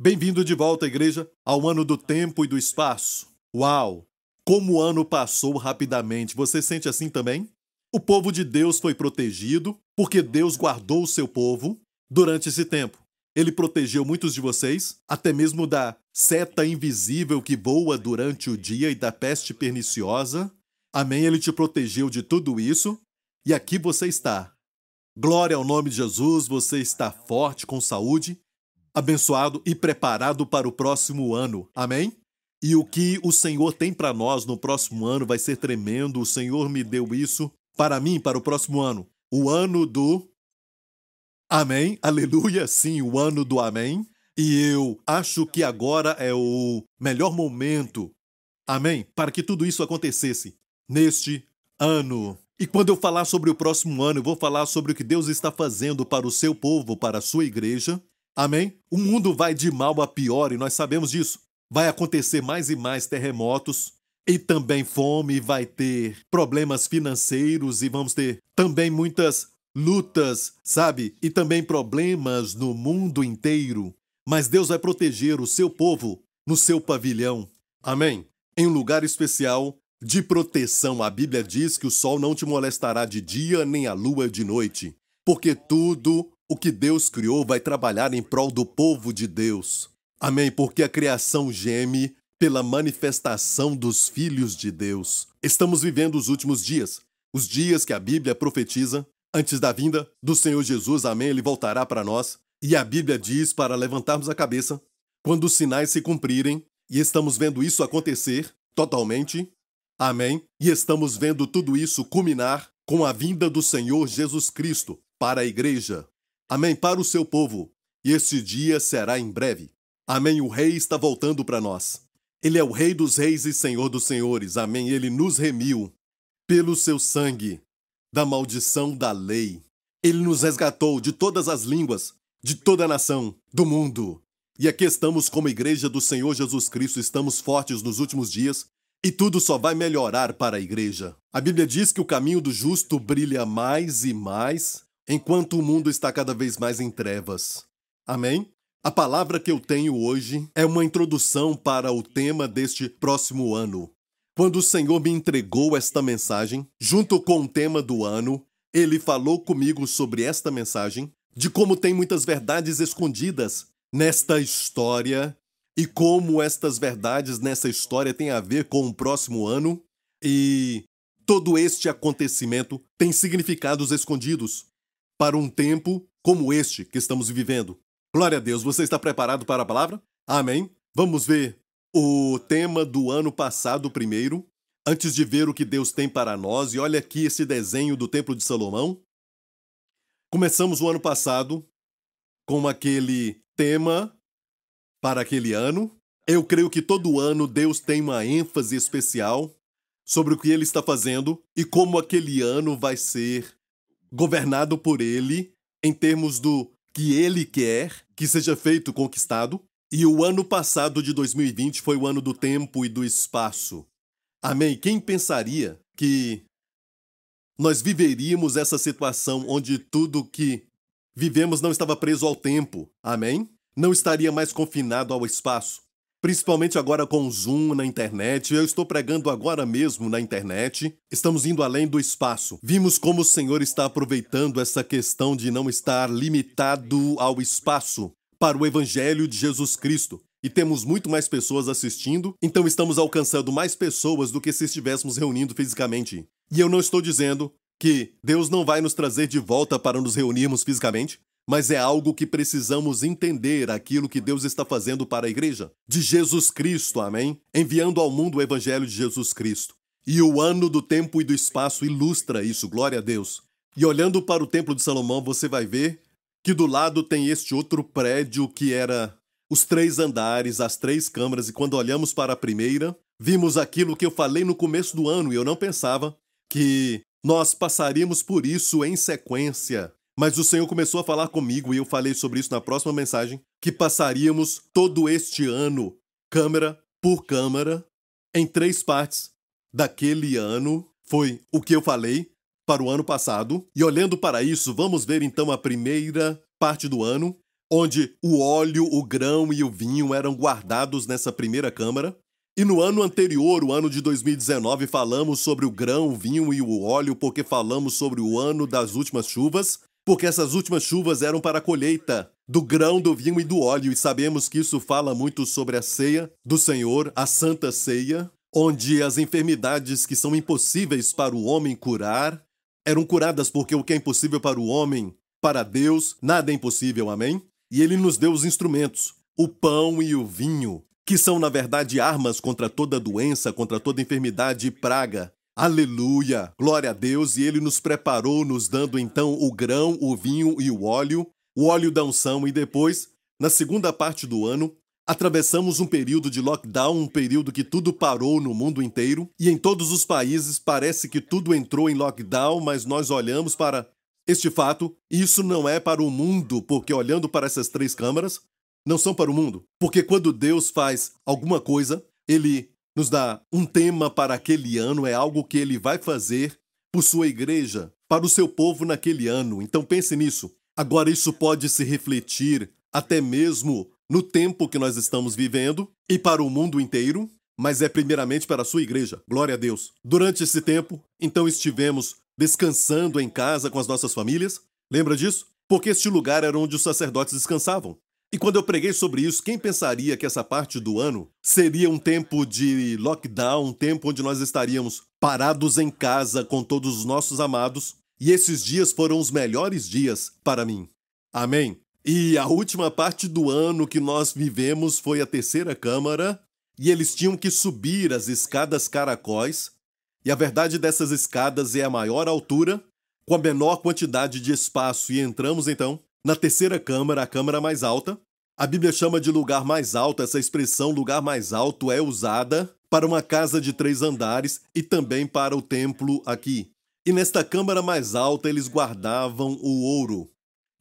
Bem-vindo de volta, igreja, ao ano do tempo e do espaço. Uau! Como o ano passou rapidamente. Você sente assim também? O povo de Deus foi protegido porque Deus guardou o seu povo durante esse tempo. Ele protegeu muitos de vocês, até mesmo da seta invisível que voa durante o dia e da peste perniciosa. Amém? Ele te protegeu de tudo isso e aqui você está. Glória ao nome de Jesus, você está forte, com saúde abençoado e preparado para o próximo ano. Amém? E o que o Senhor tem para nós no próximo ano vai ser tremendo. O Senhor me deu isso para mim, para o próximo ano. O ano do. Amém? Aleluia! Sim, o ano do Amém. E eu acho que agora é o melhor momento. Amém? Para que tudo isso acontecesse neste ano. E quando eu falar sobre o próximo ano, eu vou falar sobre o que Deus está fazendo para o seu povo, para a sua igreja Amém? O mundo vai de mal a pior e nós sabemos disso. Vai acontecer mais e mais terremotos e também fome, vai ter problemas financeiros e vamos ter também muitas lutas, sabe? E também problemas no mundo inteiro. Mas Deus vai proteger o seu povo no seu pavilhão. Amém? Em um lugar especial de proteção. A Bíblia diz que o sol não te molestará de dia nem a lua de noite, porque tudo o que Deus criou vai trabalhar em prol do povo de Deus. Amém? Porque a criação geme pela manifestação dos filhos de Deus. Estamos vivendo os últimos dias, os dias que a Bíblia profetiza antes da vinda do Senhor Jesus. Amém? Ele voltará para nós. E a Bíblia diz para levantarmos a cabeça quando os sinais se cumprirem, e estamos vendo isso acontecer totalmente. Amém? E estamos vendo tudo isso culminar com a vinda do Senhor Jesus Cristo para a igreja. Amém para o seu povo. E esse dia será em breve. Amém. O Rei está voltando para nós. Ele é o Rei dos Reis e Senhor dos Senhores. Amém. Ele nos remiu pelo seu sangue da maldição da lei. Ele nos resgatou de todas as línguas, de toda a nação, do mundo. E aqui estamos como igreja do Senhor Jesus Cristo, estamos fortes nos últimos dias e tudo só vai melhorar para a igreja. A Bíblia diz que o caminho do justo brilha mais e mais enquanto o mundo está cada vez mais em trevas. Amém? A palavra que eu tenho hoje é uma introdução para o tema deste próximo ano. Quando o Senhor me entregou esta mensagem, junto com o tema do ano, ele falou comigo sobre esta mensagem, de como tem muitas verdades escondidas nesta história e como estas verdades nessa história têm a ver com o próximo ano e todo este acontecimento tem significados escondidos para um tempo como este que estamos vivendo. Glória a Deus, você está preparado para a palavra? Amém. Vamos ver o tema do ano passado primeiro, antes de ver o que Deus tem para nós. E olha aqui esse desenho do Templo de Salomão. Começamos o ano passado com aquele tema para aquele ano. Eu creio que todo ano Deus tem uma ênfase especial sobre o que ele está fazendo e como aquele ano vai ser governado por ele em termos do que ele quer que seja feito conquistado. E o ano passado de 2020 foi o ano do tempo e do espaço. Amém? Quem pensaria que nós viveríamos essa situação onde tudo que vivemos não estava preso ao tempo? Amém? Não estaria mais confinado ao espaço principalmente agora com o Zoom na internet. Eu estou pregando agora mesmo na internet. Estamos indo além do espaço. Vimos como o Senhor está aproveitando essa questão de não estar limitado ao espaço para o Evangelho de Jesus Cristo. E temos muito mais pessoas assistindo, então estamos alcançando mais pessoas do que se estivéssemos reunindo fisicamente. E eu não estou dizendo que Deus não vai nos trazer de volta para nos reunirmos fisicamente mas é algo que precisamos entender aquilo que Deus está fazendo para a igreja de Jesus Cristo, amém? Enviando ao mundo o evangelho de Jesus Cristo. E o ano do tempo e do espaço ilustra isso, glória a Deus. E olhando para o templo de Salomão, você vai ver que do lado tem este outro prédio que era os três andares, as três câmaras, e quando olhamos para a primeira, vimos aquilo que eu falei no começo do ano e eu não pensava que nós passaríamos por isso em sequência. Mas o Senhor começou a falar comigo e eu falei sobre isso na próxima mensagem, que passaríamos todo este ano, câmera por câmera, em três partes daquele ano. Foi o que eu falei para o ano passado. E olhando para isso, vamos ver então a primeira parte do ano. onde o óleo, o grão e o vinho eram guardados nessa primeira câmara. E no ano anterior, o ano de 2019, falamos sobre o grão, o vinho e o óleo, porque falamos sobre o ano das últimas chuvas, porque essas últimas chuvas eram para a colheita do grão, do vinho e do óleo, e sabemos que isso fala muito sobre a ceia do Senhor, a santa ceia, onde as enfermidades que são impossíveis para o homem curar eram curadas porque o que é impossível para o homem, para Deus, nada é impossível, amém? E ele nos deu os instrumentos, o pão e o vinho, que são na verdade armas contra toda doença, contra toda enfermidade e praga. Aleluia! Glória a Deus! E ele nos preparou, nos dando então o grão, o vinho e o óleo, o óleo da unção, e depois, na segunda parte do ano, Atravessamos um período de lockdown, um período que tudo parou no mundo inteiro, e em todos os países parece que tudo entrou em lockdown, mas nós olhamos para este fato, e isso não é para o mundo, porque olhando para essas três câmaras, não são para o mundo. Porque quando Deus faz alguma coisa, ele nos dá um tema para aquele ano, é algo que ele vai fazer por sua igreja, para o seu povo naquele ano. Então pense nisso. Agora, isso pode se refletir até mesmo no tempo que nós estamos vivendo e para o mundo inteiro, mas é primeiramente para a sua igreja. Glória a Deus. Durante esse tempo, então estivemos descansando em casa com as nossas famílias. Lembra disso? Porque este lugar era onde os sacerdotes descansavam. E quando eu preguei sobre isso, quem pensaria que essa parte do ano seria um tempo de lockdown, um tempo onde nós estaríamos parados em casa com todos os nossos amados? E esses dias foram os melhores dias para mim. Amém. E a última parte do ano que nós vivemos foi a terceira câmara, e eles tinham que subir as escadas caracóis. E a verdade dessas escadas é a maior altura, com a menor quantidade de espaço, e entramos então na terceira câmara, a câmara mais alta. A Bíblia chama de lugar mais alto, essa expressão lugar mais alto é usada para uma casa de três andares e também para o templo aqui. E nesta câmara mais alta eles guardavam o ouro.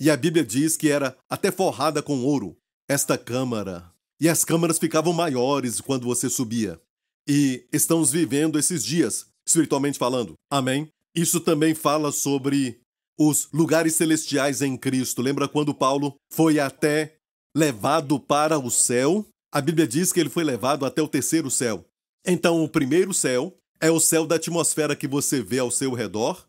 E a Bíblia diz que era até forrada com ouro, esta câmara. E as câmaras ficavam maiores quando você subia. E estamos vivendo esses dias, espiritualmente falando. Amém? Isso também fala sobre os lugares celestiais em Cristo. Lembra quando Paulo foi até levado para o céu? A Bíblia diz que ele foi levado até o terceiro céu. Então, o primeiro céu é o céu da atmosfera que você vê ao seu redor,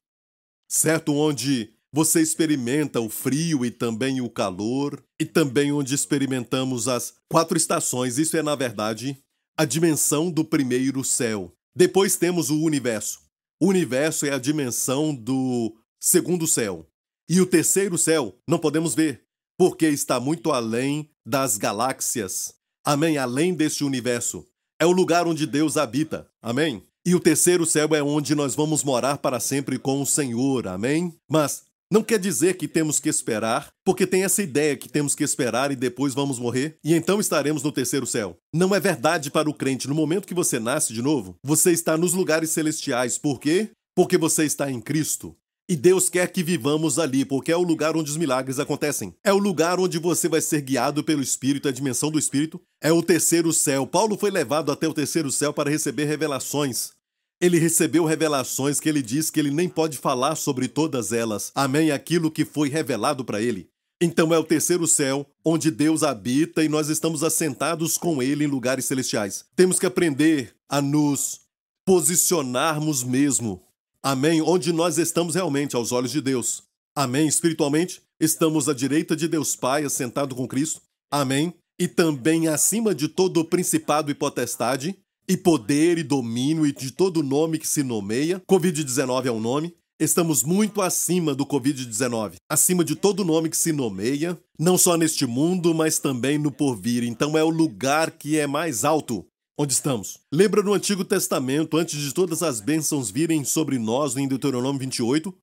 certo? Onde você experimenta o frio e também o calor, e também onde experimentamos as quatro estações. Isso é, na verdade, a dimensão do primeiro céu. Depois temos o universo. O universo é a dimensão do segundo céu. E o terceiro céu não podemos ver, porque está muito além das galáxias. Amém? Além deste universo. É o lugar onde Deus habita. Amém? E o terceiro céu é onde nós vamos morar para sempre com o Senhor. Amém? Mas não quer dizer que temos que esperar, porque tem essa ideia que temos que esperar e depois vamos morrer e então estaremos no terceiro céu. Não é verdade para o crente. No momento que você nasce de novo, você está nos lugares celestiais. Por quê? Porque você está em Cristo. E Deus quer que vivamos ali, porque é o lugar onde os milagres acontecem. É o lugar onde você vai ser guiado pelo Espírito, a dimensão do Espírito. É o terceiro céu. Paulo foi levado até o terceiro céu para receber revelações ele recebeu revelações que ele diz que ele nem pode falar sobre todas elas. Amém? Aquilo que foi revelado para ele. Então é o terceiro céu, onde Deus habita e nós estamos assentados com Ele em lugares celestiais. Temos que aprender a nos posicionarmos mesmo. Amém? Onde nós estamos realmente aos olhos de Deus. Amém? Espiritualmente, estamos à direita de Deus Pai, assentado com Cristo. Amém? E também acima de todo o principado e potestade, e poder e domínio e de todo nome que se nomeia. Covid-19 é um nome. Estamos muito acima do Covid-19, acima de todo nome que se nomeia, não só neste mundo, mas também no porvir. Então é o lugar que é mais alto onde estamos. Lembra no Antigo Testamento, antes de todas as bênçãos virem sobre nós, em Deuteronômio 28?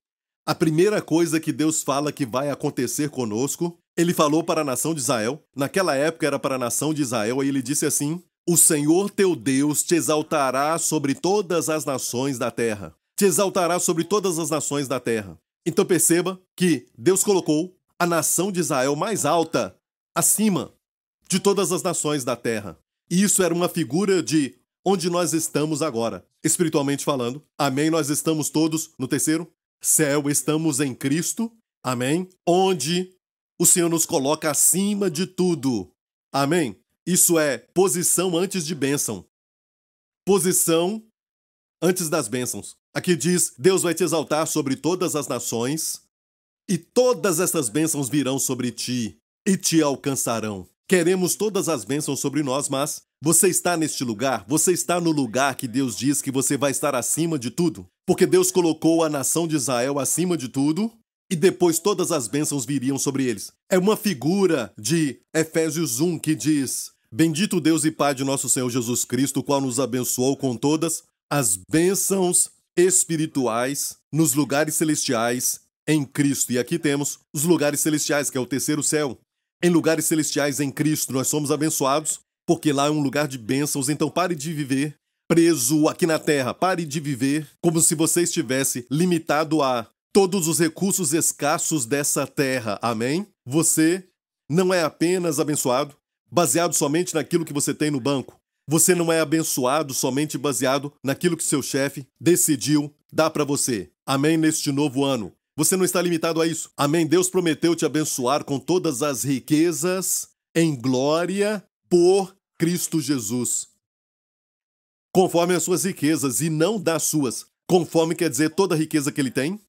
A primeira coisa que Deus fala que vai acontecer conosco, ele falou para a nação de Israel. Naquela época era para a nação de Israel, e ele disse assim: o Senhor teu Deus te exaltará sobre todas as nações da terra. Te exaltará sobre todas as nações da terra. Então perceba que Deus colocou a nação de Israel mais alta, acima de todas as nações da terra. Isso era uma figura de onde nós estamos agora, espiritualmente falando. Amém? Nós estamos todos no terceiro céu, estamos em Cristo. Amém? Onde O Senhor nos coloca acima de tudo. Amém? Isso é posição antes de bênção. Posição antes das bênçãos. Aqui diz: Deus vai te exaltar sobre todas as nações, e todas essas bênçãos virão sobre ti e te alcançarão. Queremos todas as bênçãos sobre nós, mas você está neste lugar? Você está no lugar que Deus diz que você vai estar acima de tudo? Porque Deus colocou a nação de Israel acima de tudo e depois todas as bênçãos viriam sobre eles. É uma figura de Efésios 1 que diz: Bendito Deus e Pai de nosso Senhor Jesus Cristo, qual nos abençoou com todas as bênçãos espirituais nos lugares celestiais em Cristo. E aqui temos os lugares celestiais, que é o terceiro céu. Em lugares celestiais em Cristo nós somos abençoados, porque lá é um lugar de bênçãos. Então pare de viver preso aqui na terra. Pare de viver como se você estivesse limitado a todos os recursos escassos dessa terra. Amém? Você não é apenas abençoado baseado somente naquilo que você tem no banco. Você não é abençoado somente baseado naquilo que seu chefe decidiu dar para você. Amém neste novo ano. Você não está limitado a isso. Amém. Deus prometeu te abençoar com todas as riquezas em glória por Cristo Jesus. Conforme as suas riquezas e não das suas. Conforme quer dizer toda a riqueza que ele tem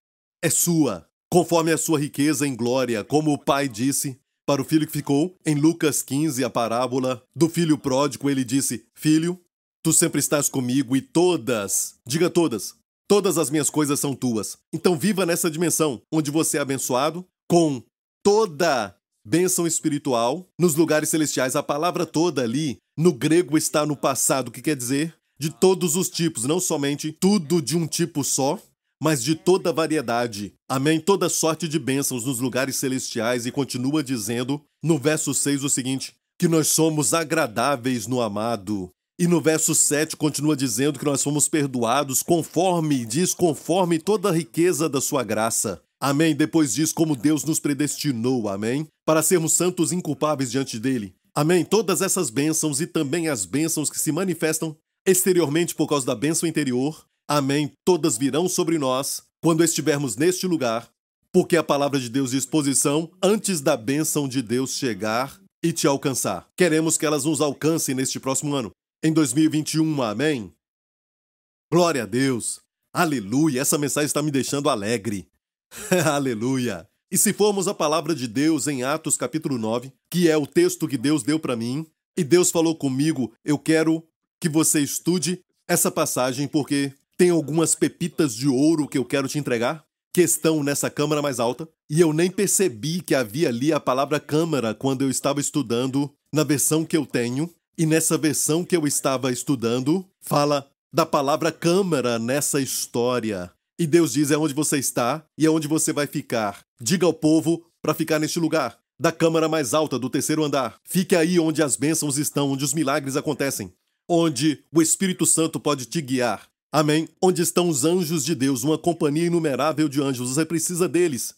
é sua. Conforme a sua riqueza em glória, como o pai disse para o filho que ficou, em Lucas 15, a parábola do filho pródigo, ele disse: Filho, tu sempre estás comigo e todas, diga todas, todas as minhas coisas são tuas. Então viva nessa dimensão, onde você é abençoado com toda bênção espiritual nos lugares celestiais. A palavra toda ali, no grego, está no passado, que quer dizer de todos os tipos, não somente tudo de um tipo só, mas de toda variedade. Amém? Toda sorte de bênçãos nos lugares celestiais e continua dizendo no verso 6 o seguinte: que nós somos agradáveis no amado. E no verso 7 continua dizendo que nós fomos perdoados conforme, diz, conforme toda a riqueza da sua graça. Amém? Depois diz como Deus nos predestinou, amém? Para sermos santos inculpáveis diante dele. Amém? Todas essas bênçãos e também as bênçãos que se manifestam exteriormente por causa da bênção interior, Amém. Todas virão sobre nós quando estivermos neste lugar, porque a palavra de Deus diz posição antes da bênção de Deus chegar e te alcançar. Queremos que elas nos alcancem neste próximo ano, em 2021. Amém. Glória a Deus. Aleluia. Essa mensagem está me deixando alegre. Aleluia. E se formos a palavra de Deus em Atos capítulo 9, que é o texto que Deus deu para mim, e Deus falou comigo, eu quero que você estude essa passagem porque tem algumas pepitas de ouro que eu quero te entregar, que estão nessa câmara mais alta, e eu nem percebi que havia ali a palavra câmara quando eu estava estudando na versão que eu tenho, e nessa versão que eu estava estudando, fala da palavra câmara nessa história. E Deus diz é onde você está e é onde você vai ficar. Diga ao povo para ficar neste lugar, da câmara mais alta do terceiro andar. Fique aí onde as bênçãos estão, onde os milagres acontecem, onde o Espírito Santo pode te guiar, Amém. Onde estão os anjos de Deus, uma companhia inumerável de anjos. Você precisa deles.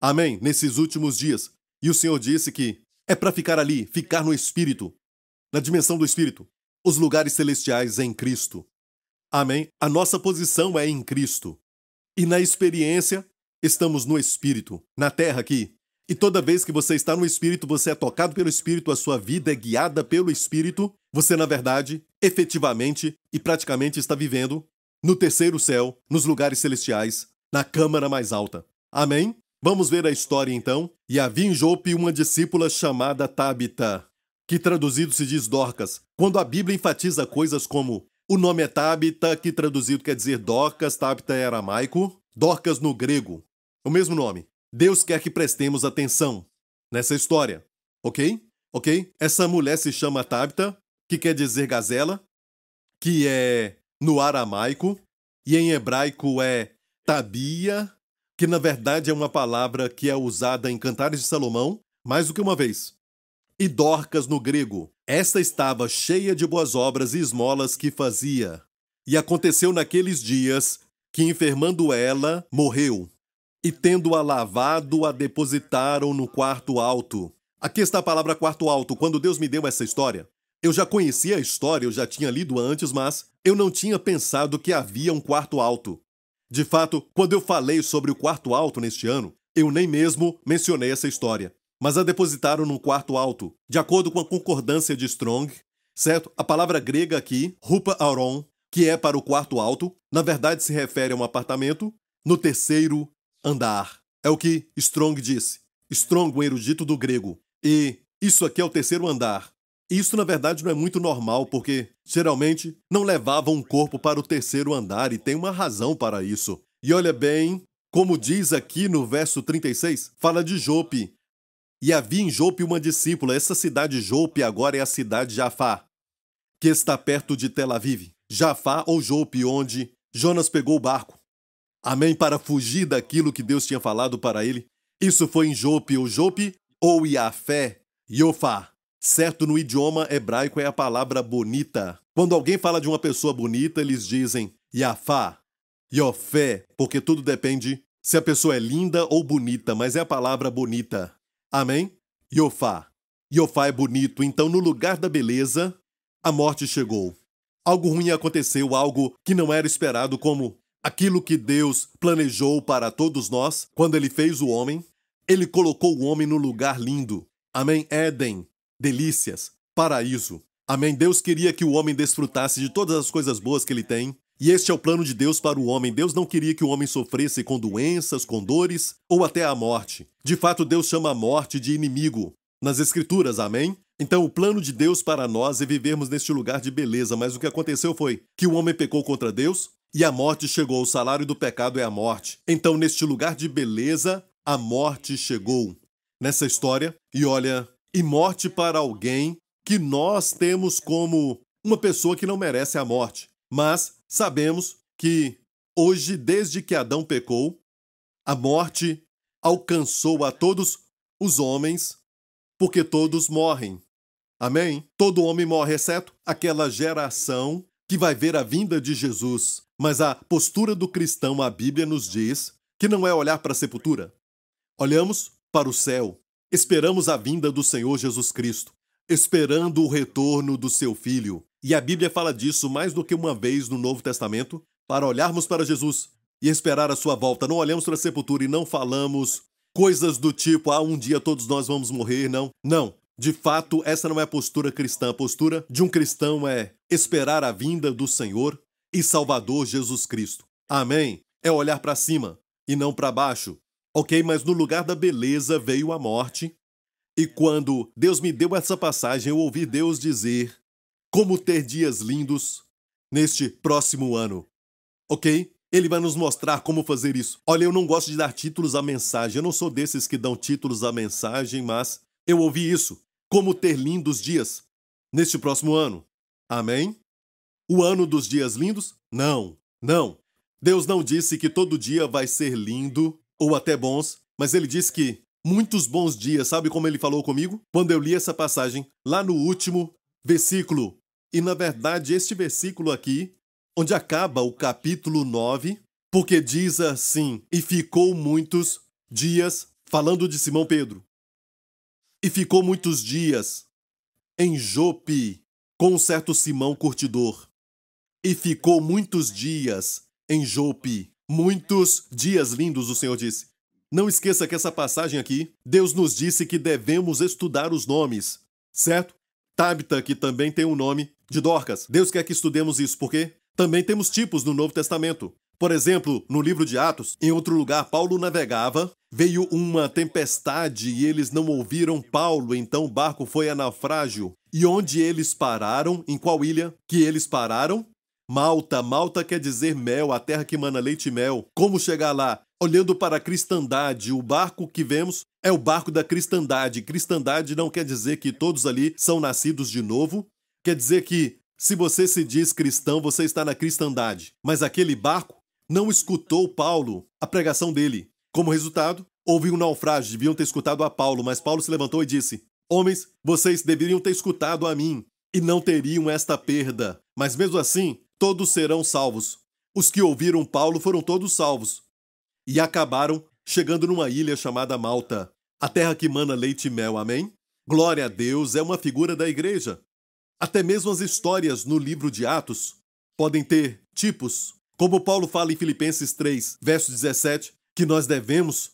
Amém. Nesses últimos dias. E o Senhor disse que é para ficar ali, ficar no Espírito, na dimensão do Espírito, os lugares celestiais em Cristo. Amém. A nossa posição é em Cristo. E na experiência, estamos no Espírito, na terra aqui. E toda vez que você está no Espírito, você é tocado pelo Espírito, a sua vida é guiada pelo Espírito, você, na verdade, efetivamente e praticamente está vivendo no terceiro céu, nos lugares celestiais, na câmara mais alta. Amém? Vamos ver a história então. E havia em Jope uma discípula chamada Tabita, que traduzido se diz Dorcas. Quando a Bíblia enfatiza coisas como o nome é Tabita, que traduzido quer dizer Dorcas, Tabita é aramaico, Dorcas no grego, o mesmo nome. Deus quer que prestemos atenção nessa história, ok? Ok? Essa mulher se chama Tabita, que quer dizer gazela, que é no aramaico, e em hebraico é tabia, que na verdade é uma palavra que é usada em Cantares de Salomão mais do que uma vez. E Dorcas no grego. Esta estava cheia de boas obras e esmolas que fazia. E aconteceu naqueles dias que, enfermando ela, morreu. E tendo-a lavado, a depositaram no quarto alto. Aqui está a palavra quarto alto. Quando Deus me deu essa história, eu já conhecia a história, eu já tinha lido antes, mas eu não tinha pensado que havia um quarto alto. De fato, quando eu falei sobre o quarto alto neste ano, eu nem mesmo mencionei essa história. Mas a depositaram num quarto alto. De acordo com a concordância de Strong, certo? A palavra grega aqui, rupa auron, que é para o quarto alto, na verdade se refere a um apartamento no terceiro andar. É o que Strong disse. Strong, um erudito do grego. E isso aqui é o terceiro andar. Isso, na verdade, não é muito normal, porque geralmente não levavam um corpo para o terceiro andar e tem uma razão para isso. E olha bem, como diz aqui no verso 36, fala de Jope. E havia em Jope uma discípula. Essa cidade Jope agora é a cidade de Jafá, que está perto de Tel Aviv. Jafá ou Jope, onde Jonas pegou o barco. Amém? Para fugir daquilo que Deus tinha falado para ele. Isso foi em Jope ou Jope ou Iafé, Iofá. Certo, no idioma hebraico é a palavra bonita. Quando alguém fala de uma pessoa bonita, eles dizem Yafá, Yofé, porque tudo depende se a pessoa é linda ou bonita, mas é a palavra bonita. Amém? Yofá. Yofá é bonito, então no lugar da beleza, a morte chegou. Algo ruim aconteceu, algo que não era esperado, como aquilo que Deus planejou para todos nós quando ele fez o homem. Ele colocou o homem no lugar lindo. Amém? Éden, delícias, paraíso. Amém? Deus queria que o homem desfrutasse de todas as coisas boas que ele tem. E este é o plano de Deus para o homem. Deus não queria que o homem sofresse com doenças, com dores ou até a morte. De fato, Deus chama a morte de inimigo. Nas Escrituras, amém? Então, o plano de Deus para nós é vivermos neste lugar de beleza, mas o que aconteceu foi que o homem pecou contra Deus e a morte chegou. O salário do pecado é a morte. Então, neste lugar de beleza, a morte chegou. Nessa história, e olha, e morte para alguém que nós temos como uma pessoa que não merece a morte. Mas sabemos que hoje, desde que Adão pecou, a morte alcançou a todos os homens, porque todos morrem. Amém? Todo homem morre, exceto aquela geração que vai ver a vinda de Jesus. Mas a postura do cristão, a Bíblia nos diz que não é olhar para a sepultura. Olhamos para o céu, Esperamos a vinda do Senhor Jesus Cristo, esperando o retorno do seu Filho. E a Bíblia fala disso mais do que uma vez no Novo Testamento, para olharmos para Jesus e esperar a sua volta. Não olhamos para a sepultura e não falamos coisas do tipo, ah, um dia todos nós vamos morrer, não. Não. De fato, essa não é a postura cristã. A postura de um cristão é esperar a vinda do Senhor e Salvador Jesus Cristo. Amém. É olhar para cima e não para baixo. Ok, mas no lugar da beleza veio a morte. E quando Deus me deu essa passagem, eu ouvi Deus dizer como ter dias lindos neste próximo ano. Ok? Ele vai nos mostrar como fazer isso. Olha, eu não gosto de dar títulos à mensagem. Eu não sou desses que dão títulos à mensagem, mas eu ouvi isso. Como ter lindos dias neste próximo ano. Amém? O ano dos dias lindos? Não, não. Deus não disse que todo dia vai ser lindo ou até bons, mas ele diz que muitos bons dias, sabe como ele falou comigo? Quando eu li essa passagem, lá no último versículo. E na verdade, este versículo aqui, onde acaba o capítulo 9, porque diz assim: E ficou muitos dias, falando de Simão Pedro, e ficou muitos dias em Jope com um certo Simão curtidor, e ficou muitos dias em Jope Muitos dias lindos, o Senhor disse. Não esqueça que essa passagem aqui, Deus nos disse que devemos estudar os nomes, certo? Tabita, que também tem um nome de Dorcas. Deus quer que estudemos isso, porque também temos tipos no Novo Testamento. Por exemplo, no livro de Atos, em outro lugar, Paulo navegava, veio uma tempestade e eles não ouviram Paulo, então o barco foi a naufrágio. E onde eles pararam? Em qual ilha que eles pararam? Malta, Malta quer dizer mel, a terra que mana leite e mel. Como chegar lá? Olhando para a cristandade, o barco que vemos é o barco da cristandade. Cristandade não quer dizer que todos ali são nascidos de novo, quer dizer que se você se diz cristão, você está na cristandade. Mas aquele barco não escutou Paulo, a pregação dele. Como resultado, houve um naufrágio, deviam ter escutado a Paulo, mas Paulo se levantou e disse: Homens, vocês deveriam ter escutado a mim e não teriam esta perda. Mas mesmo assim, todos serão salvos. Os que ouviram Paulo foram todos salvos. E acabaram chegando numa ilha chamada Malta, a terra que mana leite e mel, amém? Glória a Deus é uma figura da igreja. Até mesmo as histórias no livro de Atos podem ter tipos, como Paulo fala em Filipenses 3, verso 17, que nós devemos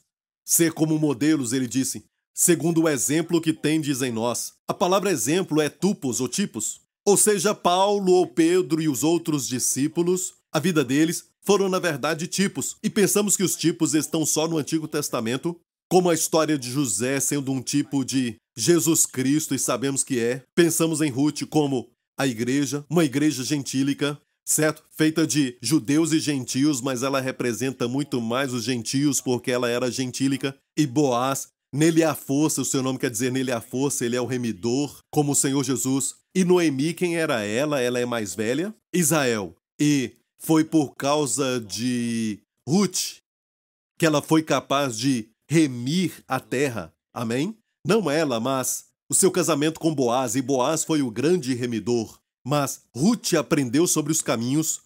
ser como modelos, ele disse, segundo o exemplo que tendes em nós. A palavra exemplo é tupos ou tipos. Ou seja, Paulo ou Pedro e os outros discípulos, a vida deles foram na verdade tipos. E pensamos que os tipos estão só no Antigo Testamento, como a história de José sendo um tipo de Jesus Cristo, e sabemos que é. Pensamos em Ruth como a igreja, uma igreja gentílica, certo? Feita de judeus e gentios, mas ela representa muito mais os gentios porque ela era gentílica. E Boaz, nele há força, o seu nome quer dizer nele há força, ele é o remidor, como o Senhor Jesus. E Noemi, quem era ela? Ela é mais velha. Israel. E foi por causa de Ruth que ela foi capaz de remir a terra. Amém? Não ela, mas o seu casamento com Boaz, e Boaz foi o grande remidor. Mas Ruth aprendeu sobre os caminhos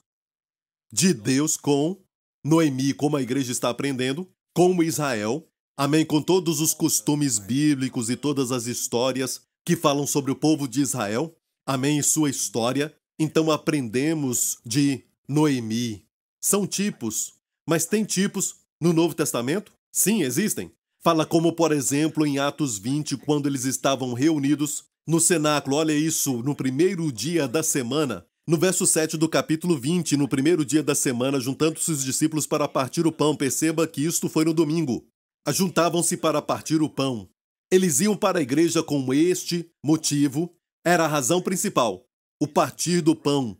de Deus com Noemi, como a igreja está aprendendo, como Israel. Amém? Com todos os costumes bíblicos e todas as histórias que falam sobre o povo de Israel. Amém? E sua história. Então aprendemos de Noemi. São tipos, mas tem tipos no Novo Testamento? Sim, existem. Fala como, por exemplo, em Atos 20, quando eles estavam reunidos no cenáculo, olha isso, no primeiro dia da semana. No verso 7 do capítulo 20, no primeiro dia da semana, juntando-se os discípulos para partir o pão, perceba que isto foi no domingo. Ajuntavam-se para partir o pão. Eles iam para a igreja com este motivo, era a razão principal, o partir do pão.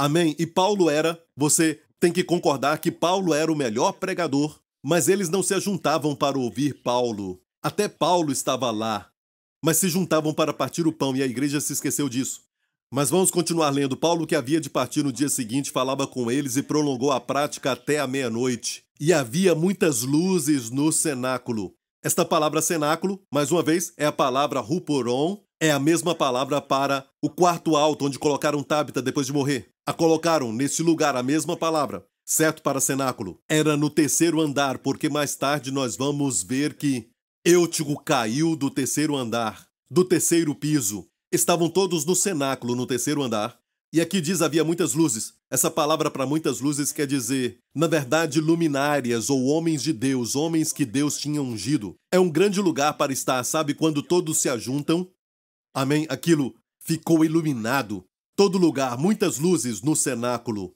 Amém? E Paulo era, você tem que concordar que Paulo era o melhor pregador mas eles não se ajuntavam para ouvir Paulo. Até Paulo estava lá. Mas se juntavam para partir o pão e a igreja se esqueceu disso. Mas vamos continuar lendo. Paulo, que havia de partir no dia seguinte, falava com eles e prolongou a prática até a meia-noite. E havia muitas luzes no cenáculo. Esta palavra cenáculo, mais uma vez, é a palavra ruporon, é a mesma palavra para o quarto alto onde colocaram Tábita depois de morrer. A colocaram nesse lugar a mesma palavra certo para cenáculo. Era no terceiro andar, porque mais tarde nós vamos ver que Eutico caiu do terceiro andar, do terceiro piso. Estavam todos no cenáculo, no terceiro andar. E aqui diz havia muitas luzes. Essa palavra para muitas luzes quer dizer, na verdade, luminárias ou homens de Deus, homens que Deus tinha ungido. É um grande lugar para estar, sabe? Quando todos se ajuntam. Amém? Aquilo ficou iluminado. Todo lugar, muitas luzes no cenáculo.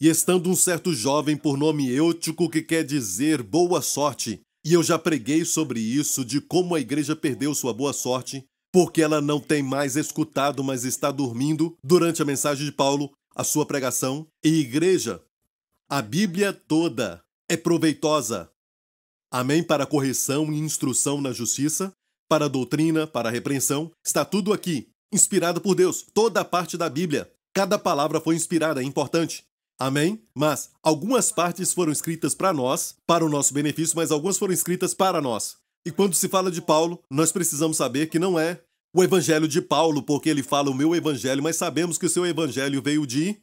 E estando um certo jovem por nome Eutico, que quer dizer boa sorte, e eu já preguei sobre isso, de como a igreja perdeu sua boa sorte, porque ela não tem mais escutado, mas está dormindo durante a mensagem de Paulo, a sua pregação. E igreja, a Bíblia toda é proveitosa. Amém? Para correção e instrução na justiça, para doutrina, para repreensão, está tudo aqui, inspirado por Deus, toda a parte da Bíblia. Cada palavra foi inspirada, é importante. Amém? Mas algumas partes foram escritas para nós, para o nosso benefício, mas algumas foram escritas para nós. E quando se fala de Paulo, nós precisamos saber que não é o evangelho de Paulo, porque ele fala o meu evangelho, mas sabemos que o seu evangelho veio de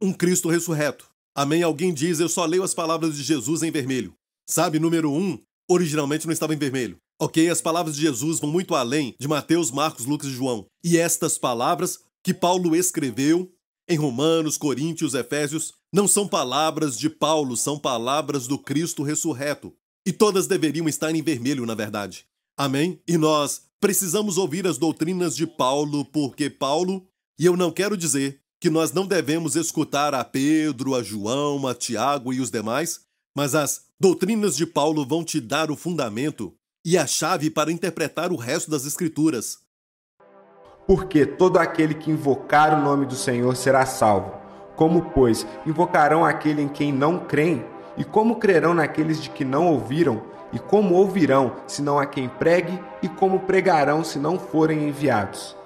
um Cristo ressurreto. Amém? Alguém diz, eu só leio as palavras de Jesus em vermelho. Sabe, número um, originalmente não estava em vermelho. Ok, as palavras de Jesus vão muito além de Mateus, Marcos, Lucas e João. E estas palavras que Paulo escreveu em Romanos, Coríntios, Efésios, não são palavras de Paulo, são palavras do Cristo ressurreto. E todas deveriam estar em vermelho, na verdade. Amém? E nós precisamos ouvir as doutrinas de Paulo, porque Paulo, e eu não quero dizer que nós não devemos escutar a Pedro, a João, a Tiago e os demais, mas as doutrinas de Paulo vão te dar o fundamento e a chave para interpretar o resto das Escrituras. Porque todo aquele que invocar o nome do Senhor será salvo. Como, pois, invocarão aquele em quem não creem? E como crerão naqueles de que não ouviram? E como ouvirão, se não há quem pregue? E como pregarão, se não forem enviados?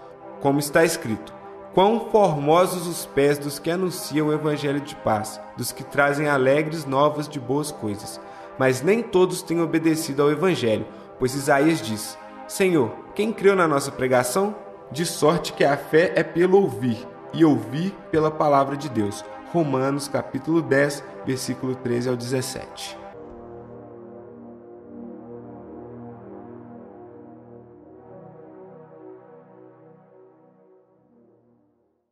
Como está escrito: Quão formosos os pés dos que anunciam o evangelho de paz, dos que trazem alegres novas de boas coisas. Mas nem todos têm obedecido ao evangelho, pois Isaías diz: Senhor, quem creu na nossa pregação? de sorte que a fé é pelo ouvir, e ouvir pela palavra de Deus. Romanos capítulo 10, versículo 13 ao 17.